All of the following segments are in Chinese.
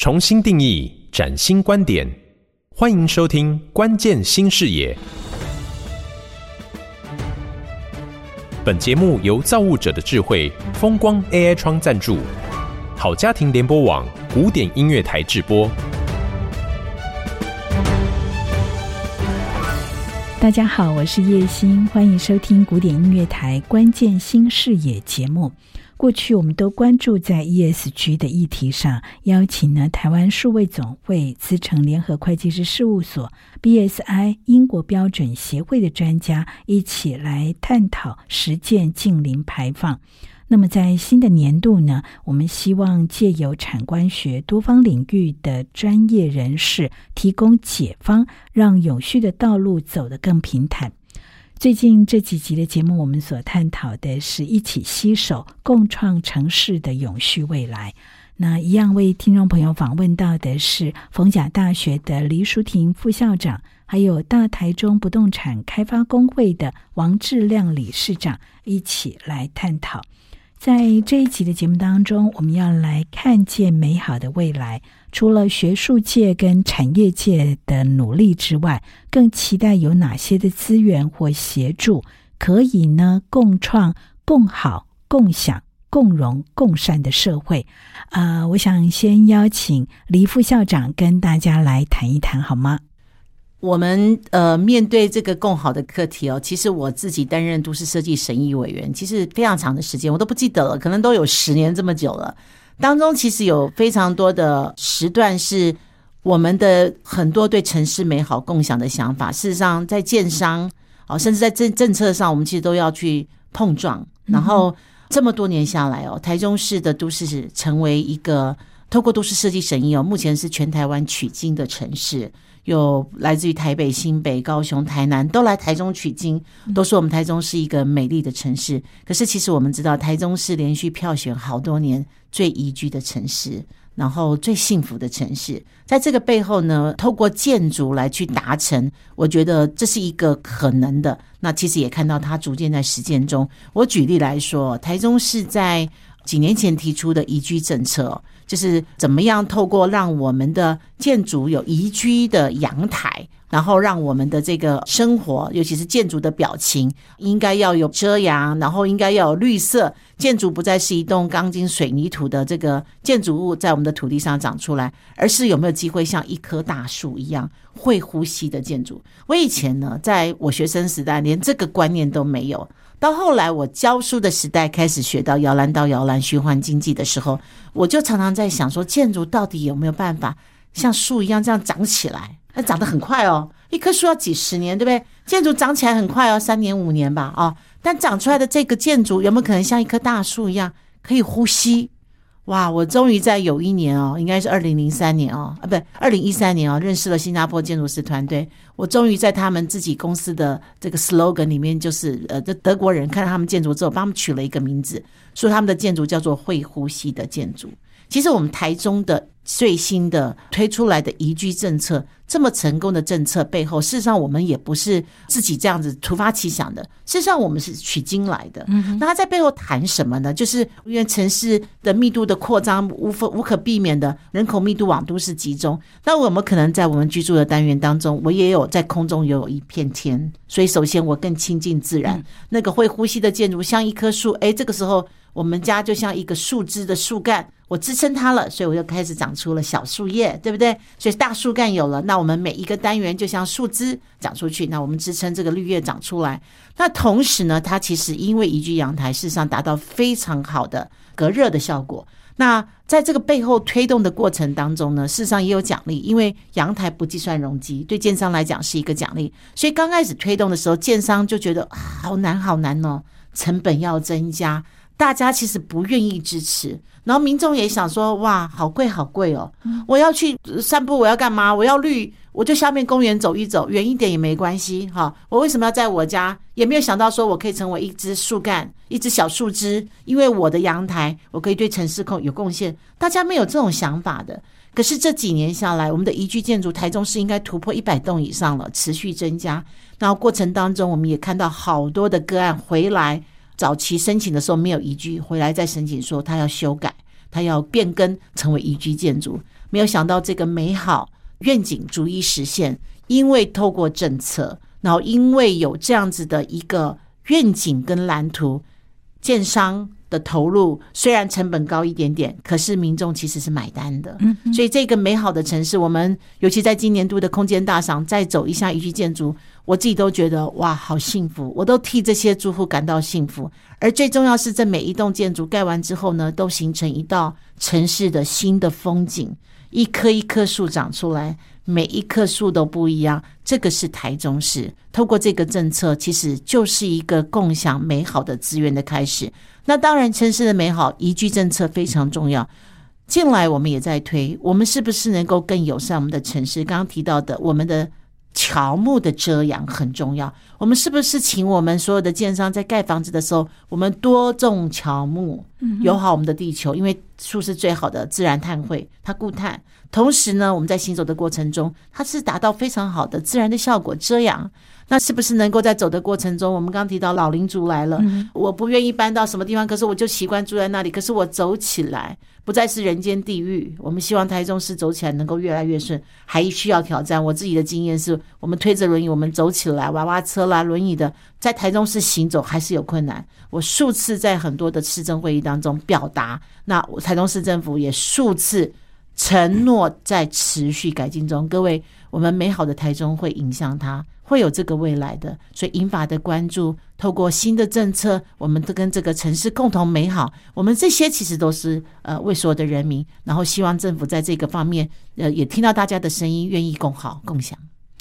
重新定义，崭新观点，欢迎收听《关键新视野》。本节目由造物者的智慧风光 AI 窗赞助，好家庭联播网古典音乐台制播。大家好，我是叶欣，欢迎收听古典音乐台《关键新视野》节目。过去我们都关注在 ESG 的议题上，邀请了台湾数位总会、资诚联合会计师事务所、BSI 英国标准协会的专家一起来探讨实践净零排放。那么在新的年度呢，我们希望借由产官学多方领域的专业人士提供解方，让永续的道路走得更平坦。最近这几集的节目，我们所探讨的是一起携手共创城市的永续未来。那一样为听众朋友访问到的是逢甲大学的黎淑婷副校长，还有大台中不动产开发工会的王志亮理事长，一起来探讨。在这一集的节目当中，我们要来看见美好的未来。除了学术界跟产业界的努力之外，更期待有哪些的资源或协助，可以呢共创共好、共享、共荣、共善的社会。啊、呃，我想先邀请黎副校长跟大家来谈一谈，好吗？我们呃面对这个共好的课题哦，其实我自己担任都市设计审议委员，其实非常长的时间，我都不记得了，可能都有十年这么久了。当中其实有非常多的时段是我们的很多对城市美好共享的想法，事实上在建商哦，甚至在政政策上，我们其实都要去碰撞。然后这么多年下来哦，台中市的都市成为一个透过都市设计审议哦，目前是全台湾取经的城市。有来自于台北、新北、高雄、台南，都来台中取经，都说我们台中是一个美丽的城市。可是其实我们知道，台中是连续票选好多年最宜居的城市，然后最幸福的城市。在这个背后呢，透过建筑来去达成，我觉得这是一个可能的。那其实也看到它逐渐在实践中。我举例来说，台中市在几年前提出的宜居政策。就是怎么样透过让我们的建筑有宜居的阳台，然后让我们的这个生活，尤其是建筑的表情，应该要有遮阳，然后应该要有绿色。建筑不再是一栋钢筋水泥土的这个建筑物在我们的土地上长出来，而是有没有机会像一棵大树一样会呼吸的建筑。我以前呢，在我学生时代连这个观念都没有。到后来，我教书的时代开始学到摇篮到摇篮循环经济的时候，我就常常在在想说，建筑到底有没有办法像树一样这样长起来？那长得很快哦，一棵树要几十年，对不对？建筑长起来很快哦，三年五年吧，哦，但长出来的这个建筑有没有可能像一棵大树一样可以呼吸？哇！我终于在有一年哦，应该是二零零三年哦，啊，不，二零一三年哦，认识了新加坡建筑师团队。我终于在他们自己公司的这个 slogan 里面，就是呃，这德国人看到他们建筑之后，帮他们取了一个名字，说他们的建筑叫做会呼吸的建筑。其实我们台中的最新的推出来的宜居政策，这么成功的政策背后，事实上我们也不是自己这样子突发奇想的，事实上我们是取经来的。嗯，那他在背后谈什么呢？就是因为城市的密度的扩张无无无可避免的人口密度往都市集中，那我们可能在我们居住的单元当中，我也有在空中也有一片天，所以首先我更亲近自然，那个会呼吸的建筑像一棵树，哎，这个时候。我们家就像一个树枝的树干，我支撑它了，所以我就开始长出了小树叶，对不对？所以大树干有了，那我们每一个单元就像树枝长出去，那我们支撑这个绿叶长出来。那同时呢，它其实因为宜居阳台，事实上达到非常好的隔热的效果。那在这个背后推动的过程当中呢，事实上也有奖励，因为阳台不计算容积，对建商来讲是一个奖励。所以刚开始推动的时候，建商就觉得好难好难哦，成本要增加。大家其实不愿意支持，然后民众也想说：哇，好贵好贵哦！我要去散步，我要干嘛？我要绿，我就下面公园走一走，远一点也没关系哈。我为什么要在我家？也没有想到说我可以成为一只树干，一只小树枝，因为我的阳台，我可以对城市控有贡献。大家没有这种想法的。可是这几年下来，我们的宜居建筑，台中市应该突破一百栋以上了，持续增加。然后过程当中，我们也看到好多的个案回来。早期申请的时候没有宜居，回来再申请说他要修改，他要变更成为宜居建筑。没有想到这个美好愿景逐一实现，因为透过政策，然后因为有这样子的一个愿景跟蓝图，建商的投入虽然成本高一点点，可是民众其实是买单的。嗯，所以这个美好的城市，我们尤其在今年度的空间大赏再走一下宜居建筑，我自己都觉得哇，好幸福！我都替这些住户感到幸福。而最重要是，这每一栋建筑盖完之后呢，都形成一道城市的新的风景，一棵一棵树长出来。每一棵树都不一样，这个是台中市透过这个政策，其实就是一个共享美好的资源的开始。那当然，城市的美好宜居政策非常重要。近来我们也在推，我们是不是能够更友善我们的城市？刚刚提到的，我们的乔木的遮阳很重要。我们是不是请我们所有的建商在盖房子的时候，我们多种乔木，友好我们的地球？因为树是最好的自然碳汇，它固碳。同时呢，我们在行走的过程中，它是达到非常好的自然的效果遮阳。那是不是能够在走的过程中，我们刚刚提到老龄族来了，嗯、我不愿意搬到什么地方，可是我就习惯住在那里。可是我走起来不再是人间地狱。我们希望台中市走起来能够越来越顺，还需要挑战。我自己的经验是，我们推着轮椅，我们走起来，娃娃车啦、轮椅的，在台中市行走还是有困难。我数次在很多的市政会议当中表达，那台中市政府也数次。承诺在持续改进中，各位，我们美好的台中会影响它，会有这个未来的。所以，引发的关注，透过新的政策，我们都跟这个城市共同美好。我们这些其实都是呃为所有的人民，然后希望政府在这个方面，呃，也听到大家的声音，愿意共好共享。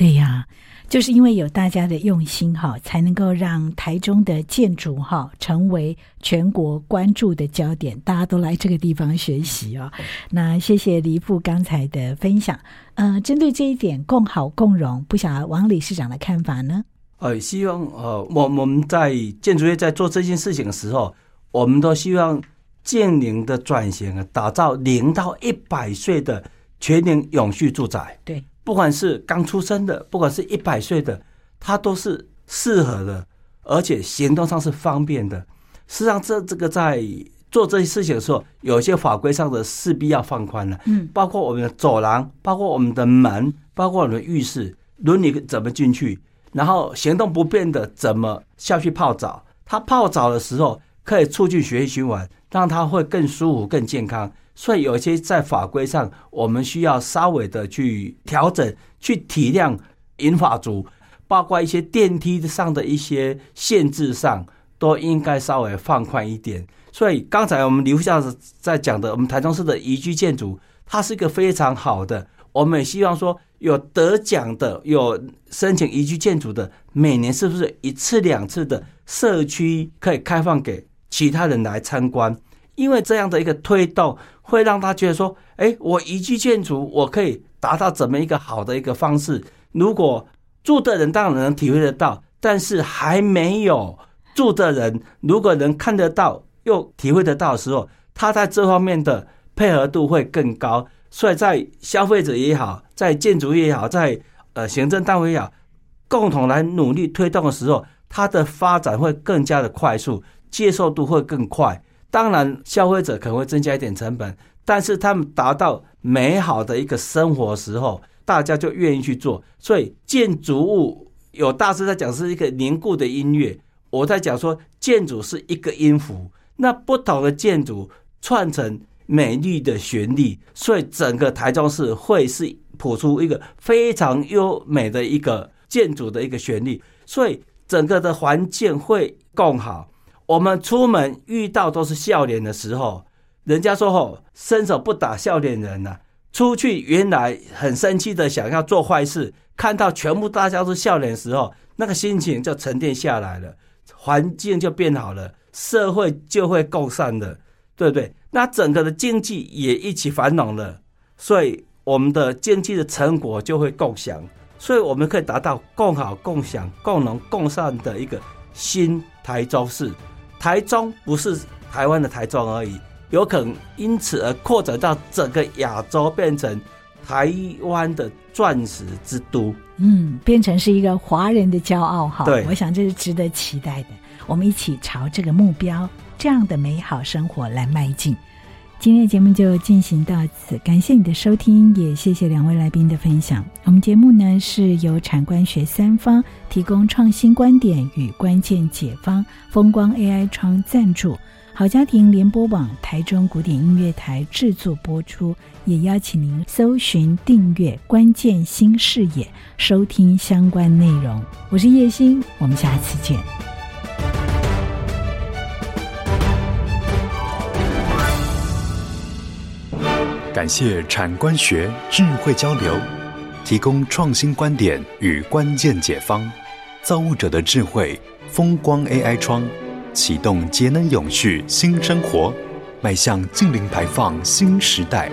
对呀。就是因为有大家的用心哈，才能够让台中的建筑哈成为全国关注的焦点，大家都来这个地方学习哦。那谢谢黎副刚才的分享。呃，针对这一点，共好共荣，不晓得王理事长的看法呢？呃，希望呃，我我们在建筑业在做这件事情的时候，我们都希望建零的转型啊，打造零到一百岁的全龄永续住宅。对。不管是刚出生的，不管是一百岁的，它都是适合的，而且行动上是方便的。实际上，这这个在做这些事情的时候，有一些法规上的势必要放宽了。嗯，包括我们的走廊，包括我们的门，包括我们的浴室，轮椅怎么进去，然后行动不便的怎么下去泡澡。他泡澡的时候可以促进血液循环，让他会更舒服、更健康。所以有些在法规上，我们需要稍微的去调整，去体谅银发族，包括一些电梯上的一些限制上，都应该稍微放宽一点。所以刚才我们刘校长在讲的，我们台中市的宜居建筑，它是一个非常好的。我们也希望说，有得奖的、有申请宜居建筑的，每年是不是一次两次的社区可以开放给其他人来参观？因为这样的一个推动。会让他觉得说：“哎，我宜居建筑，我可以达到怎么一个好的一个方式？如果住的人当然能体会得到，但是还没有住的人，如果能看得到又体会得到的时候，他在这方面的配合度会更高。所以在消费者也好，在建筑业也好，在呃行政单位也好，共同来努力推动的时候，它的发展会更加的快速，接受度会更快。”当然，消费者可能会增加一点成本，但是他们达到美好的一个生活时候，大家就愿意去做。所以，建筑物有大师在讲是一个凝固的音乐，我在讲说建筑是一个音符，那不同的建筑串成美丽的旋律，所以整个台中市会是谱出一个非常优美的一个建筑的一个旋律，所以整个的环境会更好。我们出门遇到都是笑脸的时候，人家说吼，伸手不打笑脸人呐。出去原来很生气的想要做坏事，看到全部大家都是笑脸的时候，那个心情就沉淀下来了，环境就变好了，社会就会共善了，对不对？那整个的经济也一起繁荣了，所以我们的经济的成果就会共享，所以我们可以达到共好、共享、共荣、共善的一个新台州市。台中不是台湾的台中而已，有可能因此而扩展到整个亚洲，变成台湾的钻石之都。嗯，变成是一个华人的骄傲哈。对，我想这是值得期待的。我们一起朝这个目标，这样的美好生活来迈进。今天的节目就进行到此，感谢你的收听，也谢谢两位来宾的分享。我们节目呢是由产官学三方提供创新观点与关键解方，风光 AI 窗赞助，好家庭联播网台中古典音乐台制作播出，也邀请您搜寻订阅关键新视野，收听相关内容。我是叶欣，我们下次见。感谢产官学智慧交流，提供创新观点与关键解方，造物者的智慧，风光 AI 窗，启动节能永续新生活，迈向净零排放新时代。